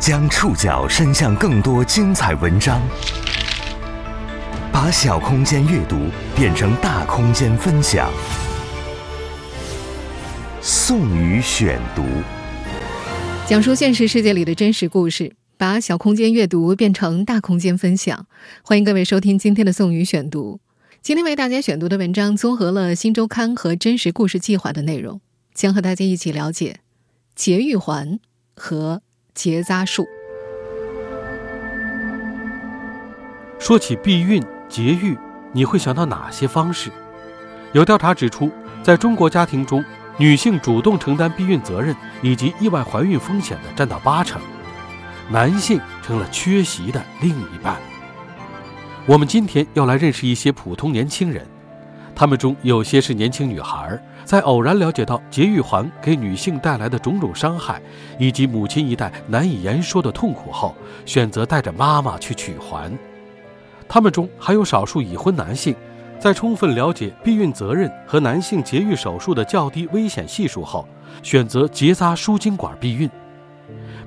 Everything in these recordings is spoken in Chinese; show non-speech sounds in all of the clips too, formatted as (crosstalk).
将触角伸向更多精彩文章，把小空间阅读变成大空间分享。宋宇选读，讲述现实世界里的真实故事，把小空间阅读变成大空间分享。欢迎各位收听今天的宋宇选读。今天为大家选读的文章综合了《新周刊》和《真实故事计划》的内容，将和大家一起了解节育环和结扎术。说起避孕、节育，你会想到哪些方式？有调查指出，在中国家庭中，女性主动承担避孕责任以及意外怀孕风险的占到八成，男性成了缺席的另一半。我们今天要来认识一些普通年轻人，他们中有些是年轻女孩，在偶然了解到节育环给女性带来的种种伤害，以及母亲一代难以言说的痛苦后，选择带着妈妈去取环；他们中还有少数已婚男性，在充分了解避孕责任和男性节育手术的较低危险系数后，选择结扎输精管避孕。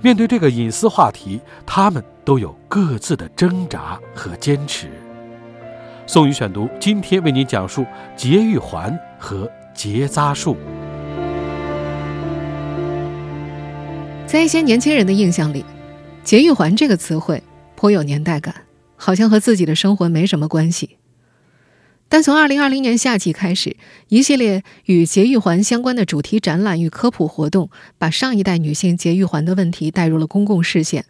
面对这个隐私话题，他们都有各自的挣扎和坚持。宋宇选读今天为您讲述节育环和结扎术。在一些年轻人的印象里，“节育环”这个词汇颇有年代感，好像和自己的生活没什么关系。但从二零二零年夏季开始，一系列与节育环相关的主题展览与科普活动，把上一代女性节育环的问题带入了公共视线。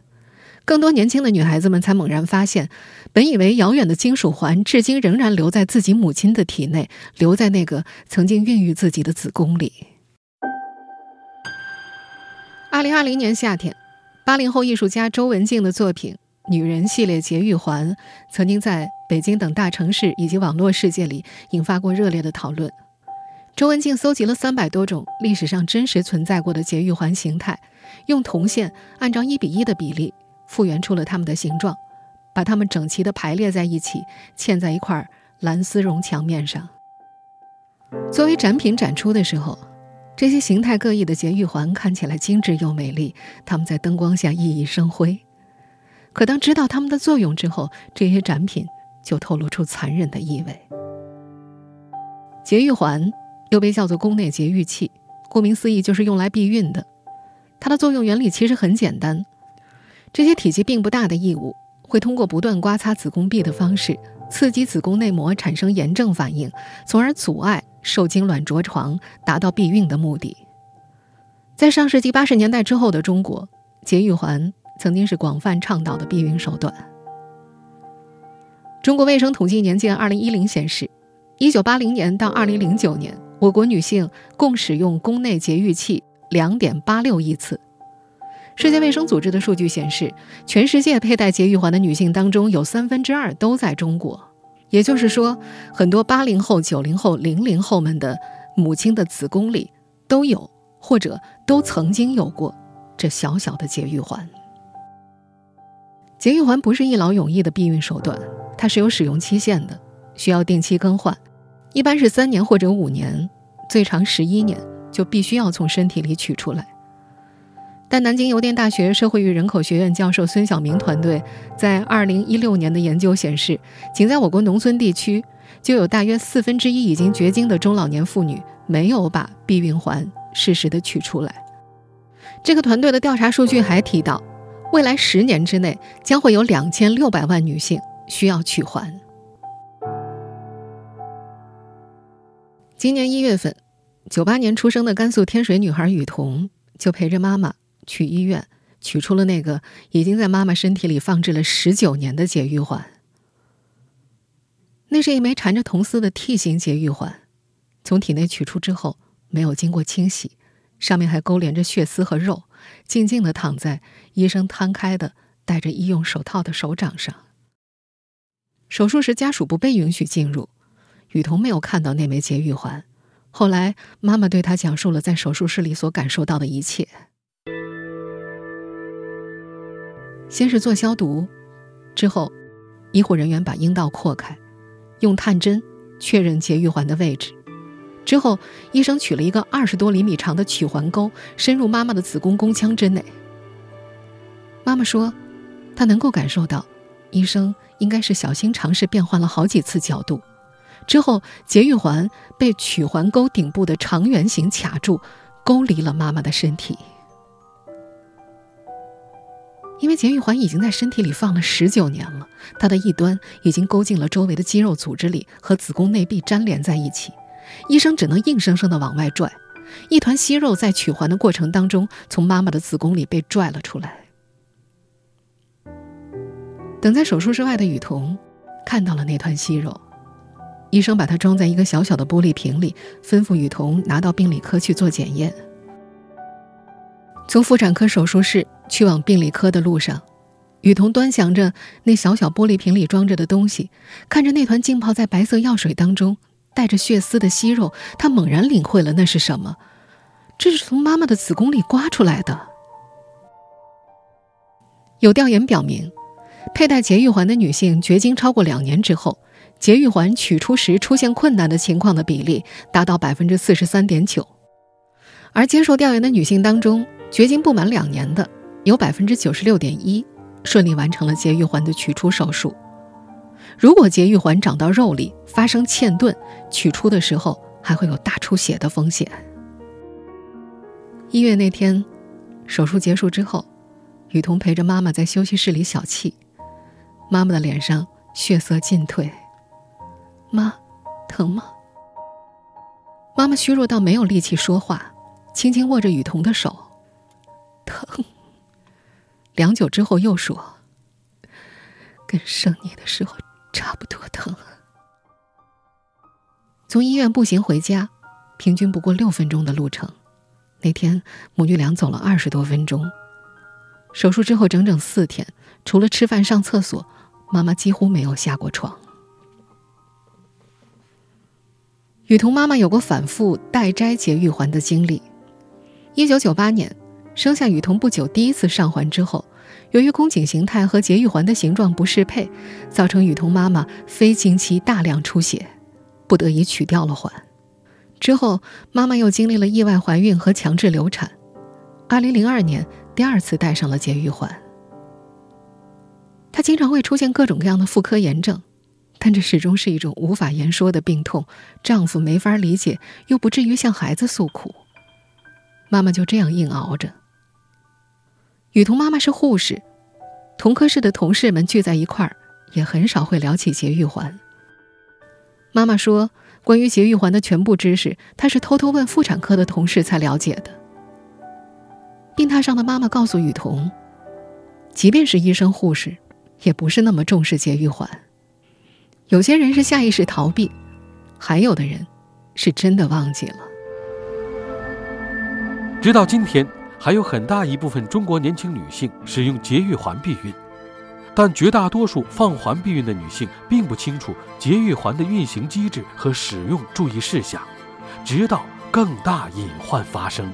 更多年轻的女孩子们才猛然发现，本以为遥远的金属环，至今仍然留在自己母亲的体内，留在那个曾经孕育自己的子宫里。二零二零年夏天，八零后艺术家周文静的作品。女人系列节育环曾经在北京等大城市以及网络世界里引发过热烈的讨论。周文静搜集了三百多种历史上真实存在过的节育环形态，用铜线按照一比一的比例复原出了它们的形状，把它们整齐地排列在一起，嵌在一块蓝丝绒墙面上。作为展品展出的时候，这些形态各异的节育环看起来精致又美丽，它们在灯光下熠熠生辉。可当知道它们的作用之后，这些展品就透露出残忍的意味。节育环又被叫做宫内节育器，顾名思义就是用来避孕的。它的作用原理其实很简单：这些体积并不大的异物会通过不断刮擦子宫壁的方式，刺激子宫内膜产生炎症反应，从而阻碍受精卵着床，达到避孕的目的。在上世纪八十年代之后的中国，节育环。曾经是广泛倡导的避孕手段。中国卫生统计年鉴二零一零显示，一九八零年到二零零九年，我国女性共使用宫内节育器两点八六亿次。世界卫生组织的数据显示，全世界佩戴节育环的女性当中，有三分之二都在中国。也就是说，很多八零后、九零后、零零后们的母亲的子宫里都有，或者都曾经有过这小小的节育环。节育环不是一劳永逸的避孕手段，它是有使用期限的，需要定期更换，一般是三年或者五年，最长十一年就必须要从身体里取出来。但南京邮电大学社会与人口学院教授孙晓明团队在二零一六年的研究显示，仅在我国农村地区，就有大约四分之一已经绝经的中老年妇女没有把避孕环适时的取出来。这个团队的调查数据还提到。未来十年之内，将会有两千六百万女性需要取环。今年一月份，九八年出生的甘肃天水女孩雨桐就陪着妈妈去医院取出了那个已经在妈妈身体里放置了十九年的节育环。那是一枚缠着铜丝的 T 型节育环，从体内取出之后没有经过清洗，上面还勾连着血丝和肉。静静地躺在医生摊开的、戴着医用手套的手掌上。手术时，家属不被允许进入，雨桐没有看到那枚节育环。后来，妈妈对他讲述了在手术室里所感受到的一切。先是做消毒，之后，医护人员把阴道扩开，用探针确认节育环的位置。之后，医生取了一个二十多厘米长的取环钩，深入妈妈的子宫宫腔之内。妈妈说，她能够感受到，医生应该是小心尝试变换了好几次角度，之后节育环被曲环沟顶部的长圆形卡住，勾离了妈妈的身体。因为节育环已经在身体里放了十九年了，它的一端已经勾进了周围的肌肉组织里，和子宫内壁粘连在一起，医生只能硬生生的往外拽。一团息肉在取环的过程当中，从妈妈的子宫里被拽了出来。等在手术室外的雨桐看到了那团息肉，医生把它装在一个小小的玻璃瓶里，吩咐雨桐拿到病理科去做检验。从妇产科手术室去往病理科的路上，雨桐端详着那小小玻璃瓶里装着的东西，看着那团浸泡在白色药水当中。带着血丝的息肉，他猛然领会了那是什么，这是从妈妈的子宫里刮出来的。有调研表明，佩戴节育环的女性绝经超过两年之后，节育环取出时出现困难的情况的比例达到百分之四十三点九，而接受调研的女性当中，绝经不满两年的有百分之九十六点一顺利完成了节育环的取出手术。如果节育环长到肉里发生嵌顿，取出的时候还会有大出血的风险。一月那天，手术结束之后，雨桐陪着妈妈在休息室里小憩，妈妈的脸上血色尽退。妈，疼吗？妈妈虚弱到没有力气说话，轻轻握着雨桐的手，疼。良久之后又说：“跟生你的时候。”差不多疼。从医院步行回家，平均不过六分钟的路程。那天母女俩走了二十多分钟。手术之后整整四天，除了吃饭、上厕所，妈妈几乎没有下过床。雨桐妈妈有过反复待摘节育环的经历。一九九八年，生下雨桐不久，第一次上环之后。由于宫颈形态和节育环的形状不适配，造成雨桐妈妈非经期大量出血，不得已取掉了环。之后，妈妈又经历了意外怀孕和强制流产。2002年，第二次戴上了节育环。她经常会出现各种各样的妇科炎症，但这始终是一种无法言说的病痛，丈夫没法理解，又不至于向孩子诉苦。妈妈就这样硬熬着。雨桐妈妈是护士，同科室的同事们聚在一块儿，也很少会聊起节育环。妈妈说，关于节育环的全部知识，她是偷偷问妇产科的同事才了解的。病榻上的妈妈告诉雨桐，即便是医生护士，也不是那么重视节育环。有些人是下意识逃避，还有的人，是真的忘记了。直到今天。还有很大一部分中国年轻女性使用节育环避孕，但绝大多数放环避孕的女性并不清楚节育环的运行机制和使用注意事项，直到更大隐患发生。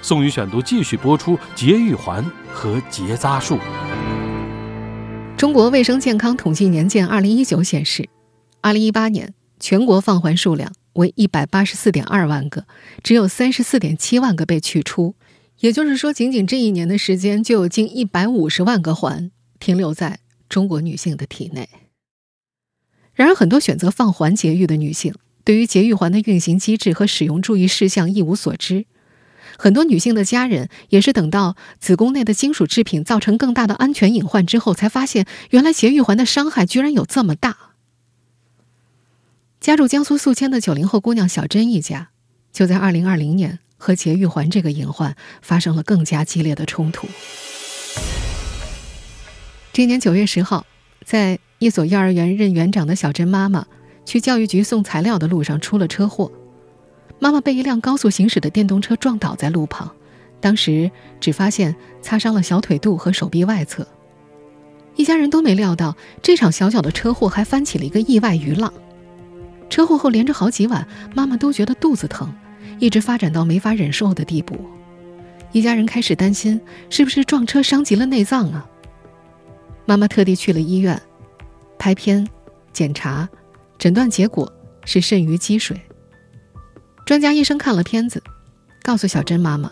宋宇选读继续播出：节育环和结扎术。中国卫生健康统计年鉴二零一九显示，二零一八年全国放环数量为一百八十四点二万个，只有三十四点七万个被取出。也就是说，仅仅这一年的时间，就有近一百五十万个环停留在中国女性的体内。然而，很多选择放环节育的女性，对于节育环的运行机制和使用注意事项一无所知。很多女性的家人也是等到子宫内的金属制品造成更大的安全隐患之后，才发现原来节育环的伤害居然有这么大。家住江苏宿迁的九零后姑娘小珍一家，就在二零二零年。和节育环这个隐患发生了更加激烈的冲突。今年九月十号，在一所幼儿园任园长的小珍妈妈去教育局送材料的路上出了车祸，妈妈被一辆高速行驶的电动车撞倒在路旁，当时只发现擦伤了小腿肚和手臂外侧。一家人都没料到这场小小的车祸还翻起了一个意外余浪。车祸后连着好几晚，妈妈都觉得肚子疼。一直发展到没法忍受的地步，一家人开始担心是不是撞车伤及了内脏啊？妈妈特地去了医院，拍片、检查，诊断结果是肾盂积水。专家医生看了片子，告诉小珍妈妈，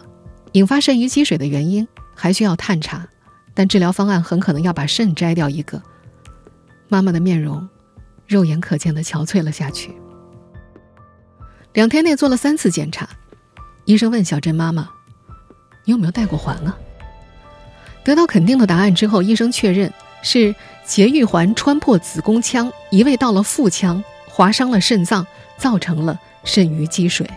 引发肾盂积水的原因还需要探查，但治疗方案很可能要把肾摘掉一个。妈妈的面容，肉眼可见的憔悴了下去。两天内做了三次检查，医生问小珍妈妈：“你有没有戴过环啊？”得到肯定的答案之后，医生确认是节育环穿破子宫腔，移位到了腹腔，划伤了肾脏，造成了肾盂积水。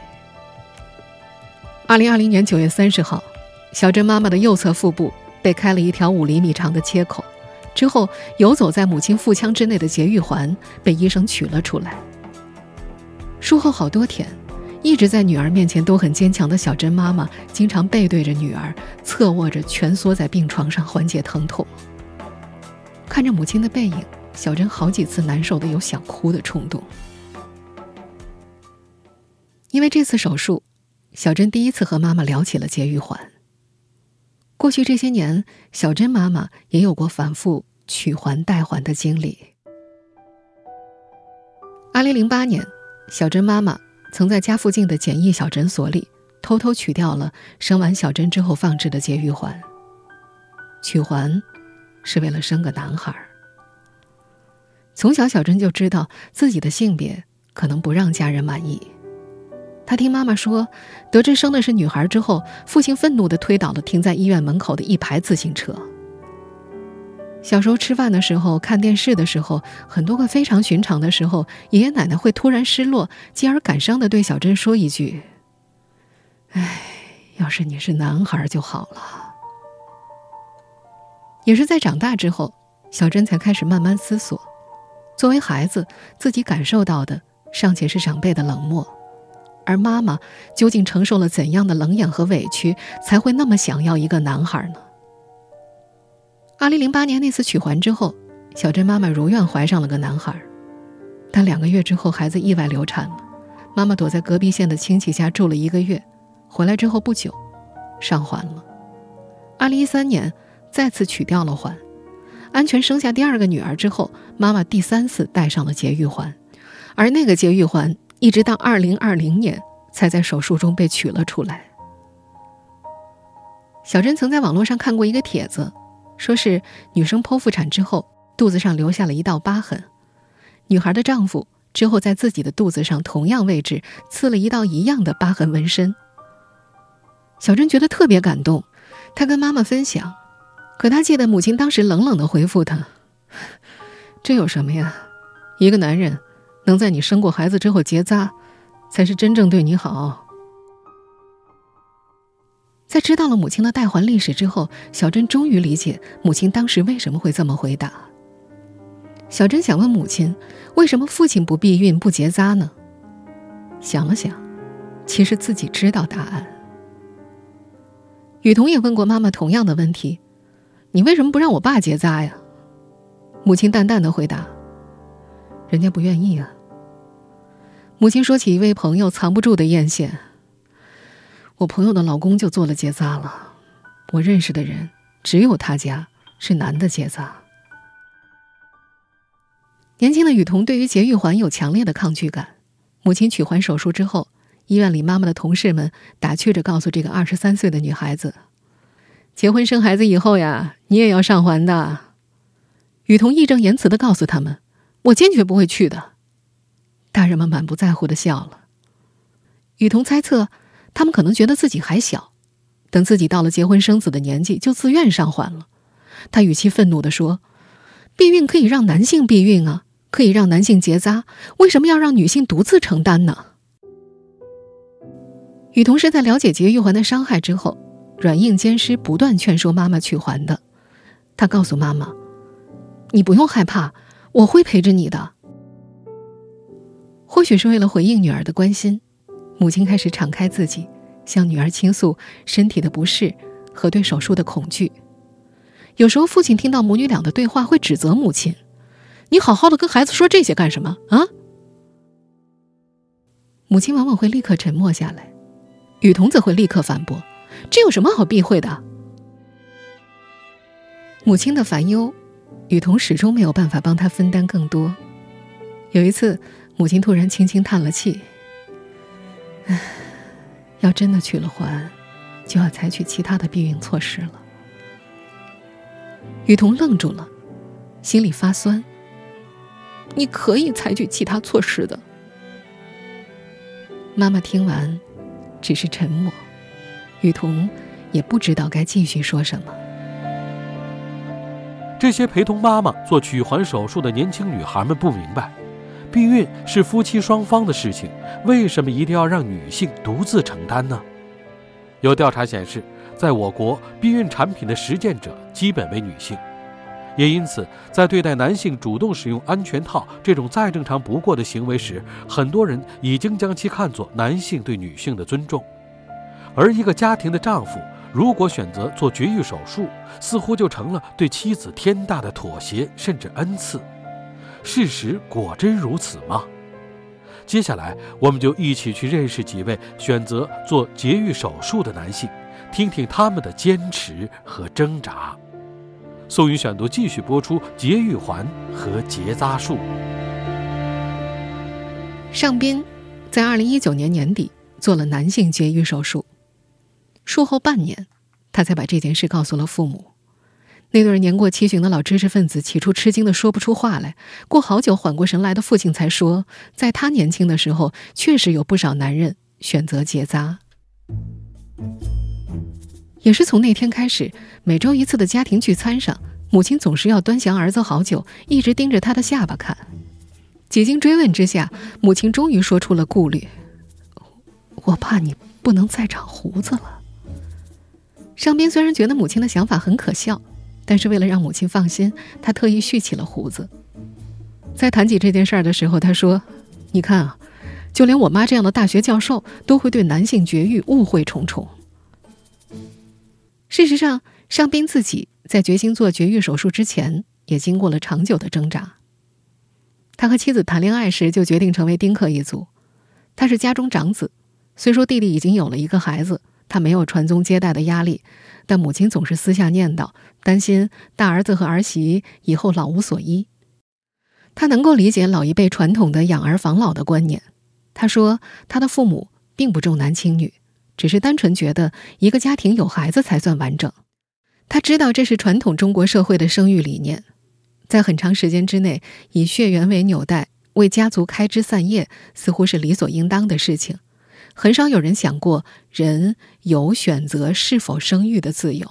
二零二零年九月三十号，小珍妈妈的右侧腹部被开了一条五厘米长的切口，之后游走在母亲腹腔之内的节育环被医生取了出来。术后好多天。一直在女儿面前都很坚强的小珍妈妈，经常背对着女儿，侧卧着蜷缩在病床上缓解疼痛。看着母亲的背影，小珍好几次难受的有想哭的冲动。因为这次手术，小珍第一次和妈妈聊起了节育环。过去这些年，小珍妈妈也有过反复取环代环的经历。二零零八年，小珍妈妈。曾在家附近的简易小诊所里偷偷取掉了生完小珍之后放置的节育环。取环是为了生个男孩。从小，小珍就知道自己的性别可能不让家人满意。他听妈妈说，得知生的是女孩之后，父亲愤怒地推倒了停在医院门口的一排自行车。小时候吃饭的时候、看电视的时候，很多个非常寻常的时候，爷爷奶奶会突然失落，继而感伤的对小珍说一句：“哎，要是你是男孩就好了。”也是在长大之后，小珍才开始慢慢思索：作为孩子，自己感受到的尚且是长辈的冷漠，而妈妈究竟承受了怎样的冷眼和委屈，才会那么想要一个男孩呢？二零零八年那次取环之后，小珍妈妈如愿怀上了个男孩，但两个月之后孩子意外流产了，妈妈躲在隔壁县的亲戚家住了一个月，回来之后不久，上环了。二零一三年再次取掉了环，安全生下第二个女儿之后，妈妈第三次戴上了节育环，而那个节育环一直到二零二零年才在手术中被取了出来。小珍曾在网络上看过一个帖子。说是女生剖腹产之后肚子上留下了一道疤痕，女孩的丈夫之后在自己的肚子上同样位置刺了一道一样的疤痕纹身。小珍觉得特别感动，她跟妈妈分享，可她记得母亲当时冷冷的回复她：“ (laughs) 这有什么呀？一个男人能在你生过孩子之后结扎，才是真正对你好。”在知道了母亲的带环历史之后，小珍终于理解母亲当时为什么会这么回答。小珍想问母亲，为什么父亲不避孕不结扎呢？想了想，其实自己知道答案。雨桐也问过妈妈同样的问题：“你为什么不让我爸结扎呀？”母亲淡淡的回答：“人家不愿意啊。”母亲说起一位朋友藏不住的艳羡。我朋友的老公就做了结扎了，我认识的人只有他家是男的结扎。年轻的雨桐对于节育环有强烈的抗拒感。母亲取环手术之后，医院里妈妈的同事们打趣着告诉这个二十三岁的女孩子：“结婚生孩子以后呀，你也要上环的。”雨桐义正言辞的告诉他们：“我坚决不会去的。”大人们满不在乎的笑了。雨桐猜测。他们可能觉得自己还小，等自己到了结婚生子的年纪，就自愿上环了。他语气愤怒地说：“避孕可以让男性避孕啊，可以让男性结扎，为什么要让女性独自承担呢？”雨桐是在了解节育环的伤害之后，软硬兼施，不断劝说妈妈去环的。他告诉妈妈：“你不用害怕，我会陪着你的。”或许是为了回应女儿的关心。母亲开始敞开自己，向女儿倾诉身体的不适和对手术的恐惧。有时候，父亲听到母女俩的对话，会指责母亲：“你好好的跟孩子说这些干什么啊？”母亲往往会立刻沉默下来，雨桐则会立刻反驳：“这有什么好避讳的？”母亲的烦忧，雨桐始终没有办法帮她分担更多。有一次，母亲突然轻轻叹了气。唉，要真的取了环，就要采取其他的避孕措施了。雨桐愣住了，心里发酸。你可以采取其他措施的。妈妈听完，只是沉默。雨桐也不知道该继续说什么。这些陪同妈妈做取环手术的年轻女孩们不明白，避孕是夫妻双方的事情，为什么一定要让女性独自承担呢？有调查显示，在我国，避孕产品的实践者基本为女性。也因此，在对待男性主动使用安全套这种再正常不过的行为时，很多人已经将其看作男性对女性的尊重。而一个家庭的丈夫如果选择做绝育手术，似乎就成了对妻子天大的妥协，甚至恩赐。事实果真如此吗？接下来，我们就一起去认识几位选择做节育手术的男性，听听他们的坚持和挣扎。宋宇选读继续播出：节育环和结扎术。尚斌在二零一九年年底做了男性节育手术，术后半年，他才把这件事告诉了父母。那对年过七旬的老知识分子起初吃惊的说不出话来，过好久缓过神来的父亲才说，在他年轻的时候，确实有不少男人选择结扎。也是从那天开始，每周一次的家庭聚餐上，母亲总是要端详儿子好久，一直盯着他的下巴看。几经追问之下，母亲终于说出了顾虑：“我怕你不能再长胡子了。”上边虽然觉得母亲的想法很可笑，但是为了让母亲放心，他特意蓄起了胡子。在谈起这件事儿的时候，他说：“你看啊，就连我妈这样的大学教授，都会对男性绝育误会重重。”事实上，尚斌自己在决心做绝育手术之前，也经过了长久的挣扎。他和妻子谈恋爱时就决定成为丁克一族。他是家中长子，虽说弟弟已经有了一个孩子，他没有传宗接代的压力，但母亲总是私下念叨，担心大儿子和儿媳以后老无所依。他能够理解老一辈传统的养儿防老的观念。他说，他的父母并不重男轻女。只是单纯觉得一个家庭有孩子才算完整，他知道这是传统中国社会的生育理念，在很长时间之内以血缘为纽带为家族开枝散叶，似乎是理所应当的事情，很少有人想过人有选择是否生育的自由。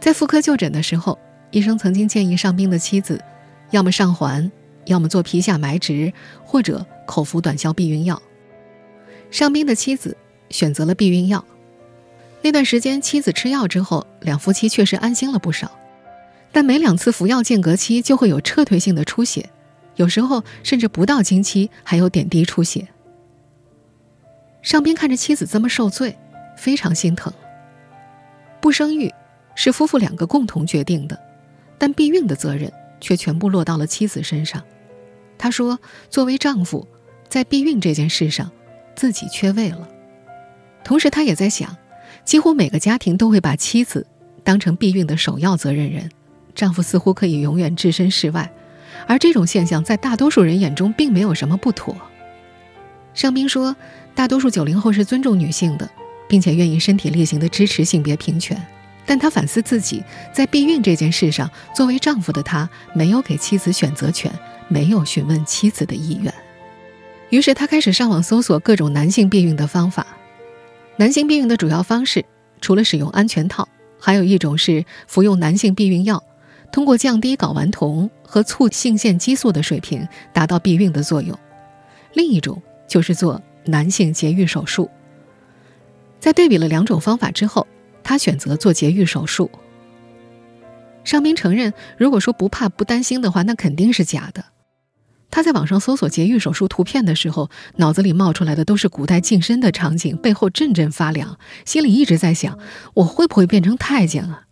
在妇科就诊的时候，医生曾经建议上宾的妻子，要么上环，要么做皮下埋植，或者口服短效避孕药。尚斌的妻子选择了避孕药。那段时间，妻子吃药之后，两夫妻确实安心了不少。但每两次服药间隔期就会有撤退性的出血，有时候甚至不到经期还有点滴出血。尚斌看着妻子这么受罪，非常心疼。不生育是夫妇两个共同决定的，但避孕的责任却全部落到了妻子身上。他说：“作为丈夫，在避孕这件事上。”自己缺位了，同时他也在想，几乎每个家庭都会把妻子当成避孕的首要责任人，丈夫似乎可以永远置身事外，而这种现象在大多数人眼中并没有什么不妥。尚斌说，大多数九零后是尊重女性的，并且愿意身体力行的支持性别平权，但他反思自己在避孕这件事上，作为丈夫的他没有给妻子选择权，没有询问妻子的意愿。于是他开始上网搜索各种男性避孕的方法。男性避孕的主要方式，除了使用安全套，还有一种是服用男性避孕药，通过降低睾丸酮和促性腺激素的水平，达到避孕的作用。另一种就是做男性节育手术。在对比了两种方法之后，他选择做节育手术。尚斌承认，如果说不怕不担心的话，那肯定是假的。他在网上搜索节育手术图片的时候，脑子里冒出来的都是古代净身的场景，背后阵阵发凉，心里一直在想：我会不会变成太监啊？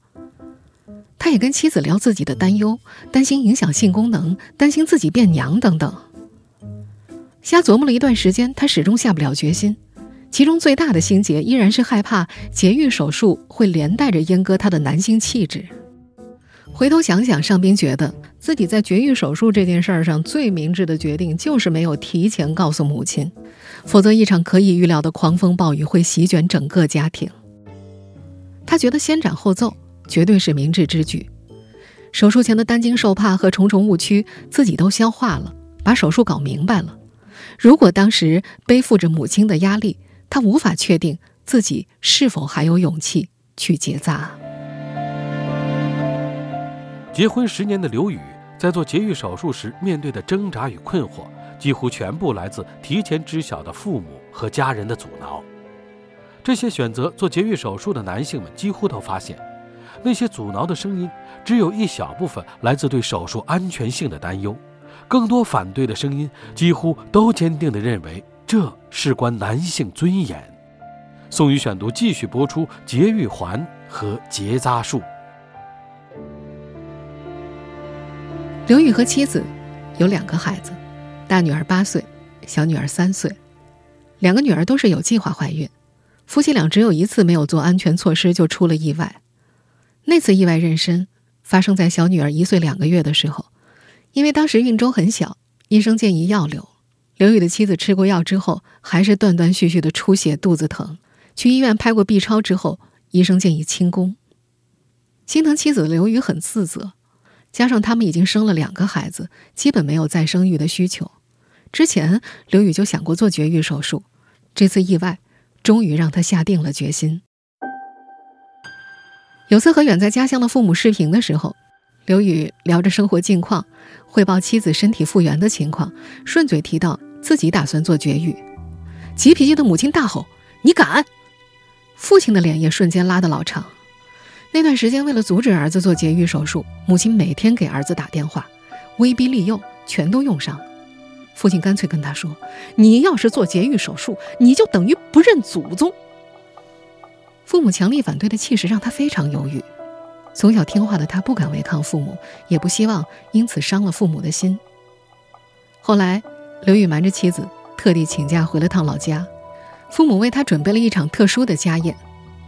他也跟妻子聊自己的担忧，担心影响性功能，担心自己变娘等等。瞎琢磨了一段时间，他始终下不了决心。其中最大的心结依然是害怕节育手术会连带着阉割他的男性气质。回头想想，尚斌觉得自己在绝育手术这件事儿上最明智的决定，就是没有提前告诉母亲，否则一场可以预料的狂风暴雨会席卷整个家庭。他觉得先斩后奏绝对是明智之举。手术前的担惊受怕和重重误区，自己都消化了，把手术搞明白了。如果当时背负着母亲的压力，他无法确定自己是否还有勇气去结扎。结婚十年的刘宇，在做节育手术时面对的挣扎与困惑，几乎全部来自提前知晓的父母和家人的阻挠。这些选择做节育手术的男性们几乎都发现，那些阻挠的声音只有一小部分来自对手术安全性的担忧，更多反对的声音几乎都坚定地认为这事关男性尊严。宋宇选读继续播出：节育环和结扎术。刘宇和妻子有两个孩子，大女儿八岁，小女儿三岁，两个女儿都是有计划怀孕。夫妻俩只有一次没有做安全措施，就出了意外。那次意外妊娠发生在小女儿一岁两个月的时候，因为当时孕周很小，医生建议药流。刘宇的妻子吃过药之后，还是断断续续的出血、肚子疼。去医院拍过 B 超之后，医生建议清宫。心疼妻子的刘宇很自责，加上他们已经生了两个孩子，基本没有再生育的需求。之前刘宇就想过做绝育手术，这次意外。终于让他下定了决心。有次和远在家乡的父母视频的时候，刘宇聊着生活近况，汇报妻子身体复原的情况，顺嘴提到自己打算做绝育。急脾气的母亲大吼：“你敢！”父亲的脸也瞬间拉得老长。那段时间，为了阻止儿子做绝育手术，母亲每天给儿子打电话，威逼利诱全都用上了。父亲干脆跟他说：“你要是做节育手术，你就等于不认祖宗。”父母强力反对的气势让他非常犹豫。从小听话的他不敢违抗父母，也不希望因此伤了父母的心。后来，刘宇瞒着妻子，特地请假回了趟老家。父母为他准备了一场特殊的家宴，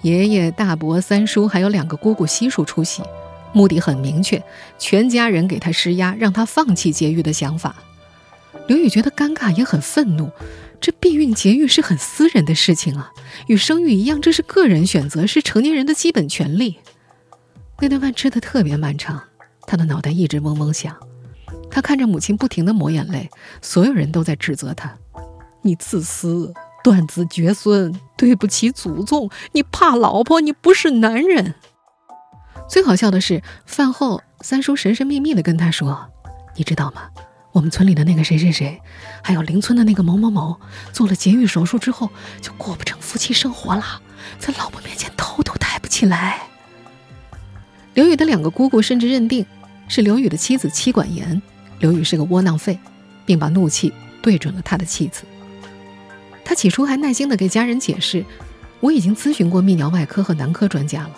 爷爷、大伯、三叔还有两个姑姑悉数出席，目的很明确：全家人给他施压，让他放弃节育的想法。刘宇觉得尴尬，也很愤怒。这避孕节育是很私人的事情啊，与生育一样，这是个人选择，是成年人的基本权利。那顿饭吃的特别漫长，他的脑袋一直嗡嗡响。他看着母亲不停的抹眼泪，所有人都在指责他：“你自私，断子绝孙，对不起祖宗，你怕老婆，你不是男人。”最好笑的是，饭后三叔神神秘秘的跟他说：“你知道吗？”我们村里的那个谁谁谁，还有邻村的那个某某某，做了节育手术之后，就过不成夫妻生活了，在老婆面前头都抬不起来。刘宇的两个姑姑甚至认定是刘宇的妻子妻管严，刘宇是个窝囊废，并把怒气对准了他的妻子。他起初还耐心的给家人解释，我已经咨询过泌尿外科和男科专家了。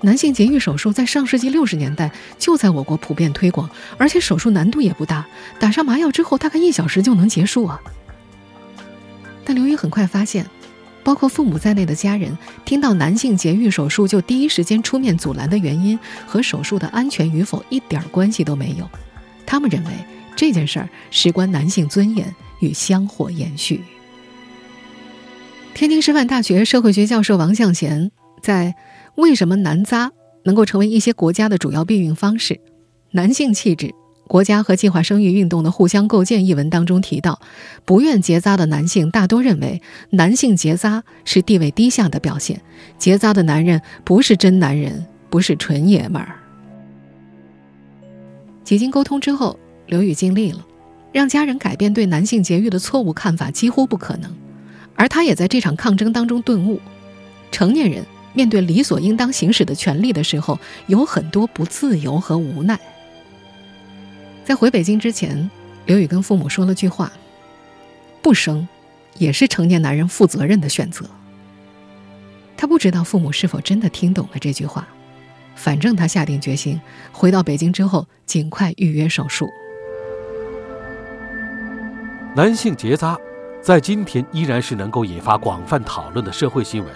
男性节育手术在上世纪六十年代就在我国普遍推广，而且手术难度也不大，打上麻药之后大概一小时就能结束啊。但刘宇很快发现，包括父母在内的家人听到男性节育手术就第一时间出面阻拦的原因和手术的安全与否一点关系都没有，他们认为这件事儿事关男性尊严与香火延续。天津师范大学社会学教授王向贤在。为什么男扎能够成为一些国家的主要避孕方式？男性气质、国家和计划生育运动的互相构建一文当中提到，不愿结扎的男性大多认为男性结扎是地位低下的表现，结扎的男人不是真男人，不是纯爷们儿。几经沟通之后，刘宇尽力了，让家人改变对男性节育的错误看法几乎不可能，而他也在这场抗争当中顿悟：成年人。面对理所应当行使的权利的时候，有很多不自由和无奈。在回北京之前，刘宇跟父母说了句话：“不生，也是成年男人负责任的选择。”他不知道父母是否真的听懂了这句话，反正他下定决心，回到北京之后尽快预约手术。男性结扎，在今天依然是能够引发广泛讨论的社会新闻。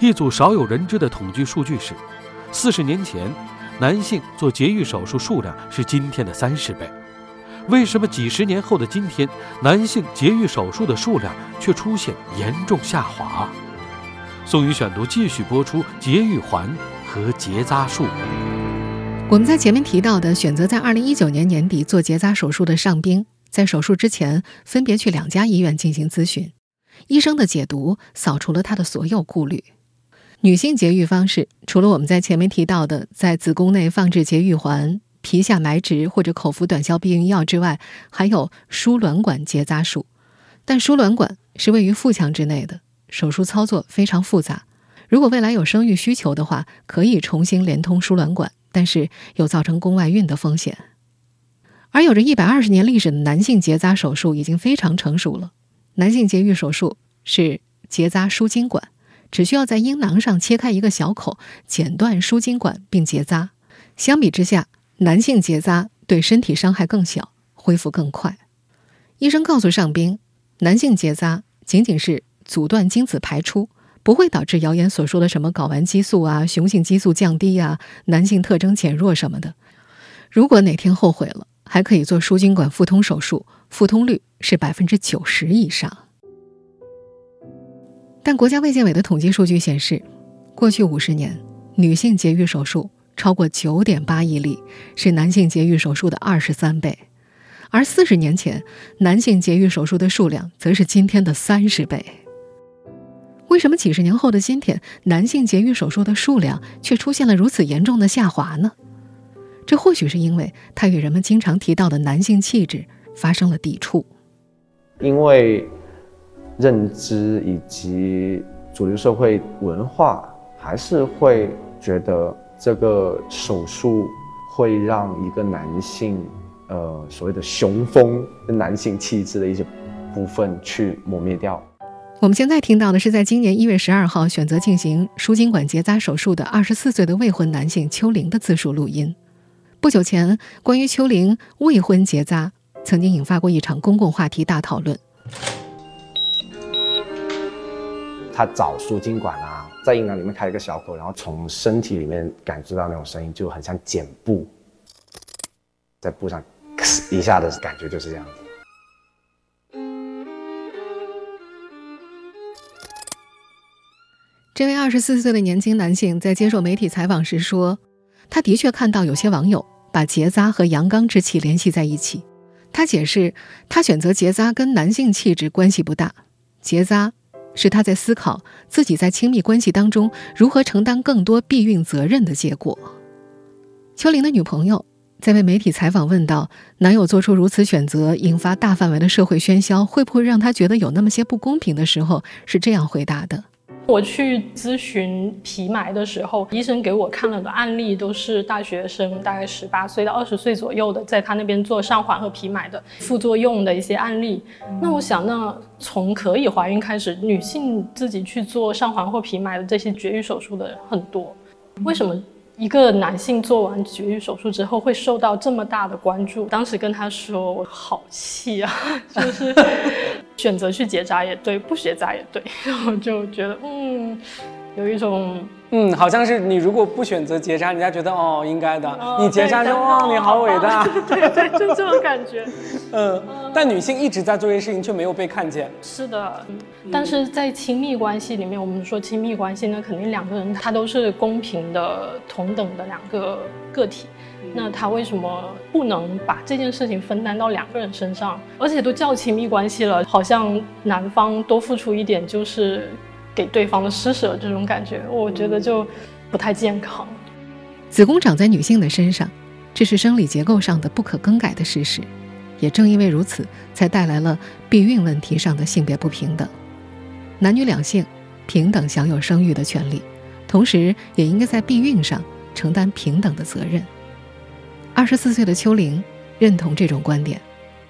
一组少有人知的统计数据是，四十年前，男性做节育手术数量是今天的三十倍。为什么几十年后的今天，男性节育手术的数量却出现严重下滑？宋宇选读继续播出：节育环和结扎术。我们在前面提到的，选择在二零一九年年底做结扎手术的尚兵，在手术之前分别去两家医院进行咨询，医生的解读扫除了他的所有顾虑。女性节育方式，除了我们在前面提到的在子宫内放置节育环、皮下埋植或者口服短效避孕药之外，还有输卵管结扎术。但输卵管是位于腹腔之内的，手术操作非常复杂。如果未来有生育需求的话，可以重新连通输卵管，但是有造成宫外孕的风险。而有着一百二十年历史的男性结扎手术已经非常成熟了。男性节育手术是结扎输精管。只需要在阴囊上切开一个小口，剪断输精管并结扎。相比之下，男性结扎对身体伤害更小，恢复更快。医生告诉上兵，男性结扎仅仅是阻断精子排出，不会导致谣言所说的什么睾丸激素啊、雄性激素降低啊、男性特征减弱什么的。如果哪天后悔了，还可以做输精管复通手术，复通率是百分之九十以上。但国家卫健委的统计数据显示，过去五十年，女性节育手术超过九点八亿例，是男性节育手术的二十三倍；而四十年前，男性节育手术的数量则是今天的三十倍。为什么几十年后的今天，男性节育手术的数量却出现了如此严重的下滑呢？这或许是因为它与人们经常提到的男性气质发生了抵触，因为。认知以及主流社会文化，还是会觉得这个手术会让一个男性，呃，所谓的雄风、男性气质的一些部分去抹灭掉。我们现在听到的是，在今年一月十二号选择进行输精管结扎手术的二十四岁的未婚男性邱玲的自述录音。不久前，关于邱玲未婚结扎，曾经引发过一场公共话题大讨论。他找输精管啊，在阴囊里面开一个小口，然后从身体里面感知到那种声音，就很像剪布，在布上一下的感觉就是这样子。这位二十四岁的年轻男性在接受媒体采访时说，他的确看到有些网友把结扎和阳刚之气联系在一起。他解释，他选择结扎跟男性气质关系不大，结扎。是他在思考自己在亲密关系当中如何承担更多避孕责任的结果。秋玲的女朋友在被媒体采访问到男友做出如此选择，引发大范围的社会喧嚣，会不会让她觉得有那么些不公平的时候，是这样回答的。我去咨询皮埋的时候，医生给我看了的案例都是大学生，大概十八岁到二十岁左右的，在他那边做上环和皮埋的副作用的一些案例。那我想，那从可以怀孕开始，女性自己去做上环或皮埋的这些绝育手术的很多，为什么？一个男性做完绝育手术之后会受到这么大的关注，当时跟他说我好气啊，(laughs) 就是选择去结扎也对，不结扎也对，然后就觉得嗯，有一种。嗯，好像是你如果不选择结扎，人家觉得哦应该的，你结扎就哇你好伟大，对对，(laughs) 就这种感觉。嗯，但女性一直在做这些事情，却没有被看见。是的，但是在亲密关系里面，我们说亲密关系，那肯定两个人他都是公平的、同等的两个个体，那他为什么不能把这件事情分担到两个人身上？而且都叫亲密关系了，好像男方多付出一点就是。给对方的施舍，这种感觉，我觉得就不太健康。子宫长在女性的身上，这是生理结构上的不可更改的事实。也正因为如此，才带来了避孕问题上的性别不平等。男女两性平等享有生育的权利，同时也应该在避孕上承担平等的责任。二十四岁的秋玲认同这种观点。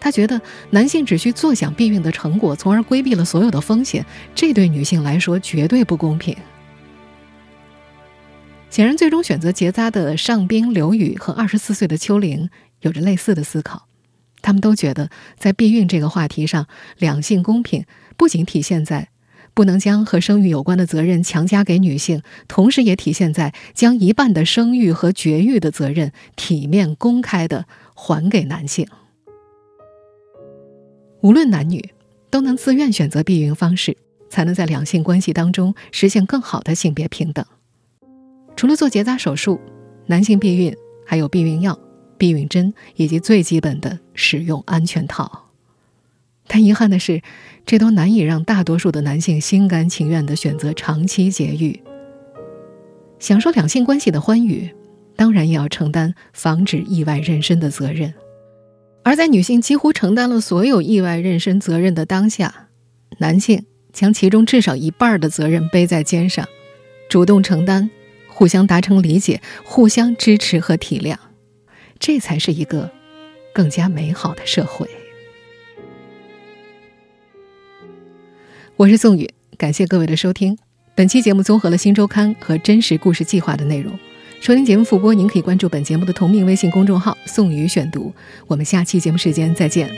他觉得男性只需坐享避孕的成果，从而规避了所有的风险，这对女性来说绝对不公平。显然，最终选择结扎的上宾刘宇和二十四岁的秋玲有着类似的思考。他们都觉得，在避孕这个话题上，两性公平不仅体现在不能将和生育有关的责任强加给女性，同时也体现在将一半的生育和绝育的责任体面公开的还给男性。无论男女，都能自愿选择避孕方式，才能在两性关系当中实现更好的性别平等。除了做结扎手术，男性避孕还有避孕药、避孕针以及最基本的使用安全套。但遗憾的是，这都难以让大多数的男性心甘情愿地选择长期节育。享受两性关系的欢愉，当然也要承担防止意外妊娠的责任。而在女性几乎承担了所有意外妊娠责任的当下，男性将其中至少一半的责任背在肩上，主动承担，互相达成理解，互相支持和体谅，这才是一个更加美好的社会。我是宋宇，感谢各位的收听。本期节目综合了《新周刊》和《真实故事计划》的内容。收听节目复播，您可以关注本节目的同名微信公众号“宋宇选读”。我们下期节目时间再见。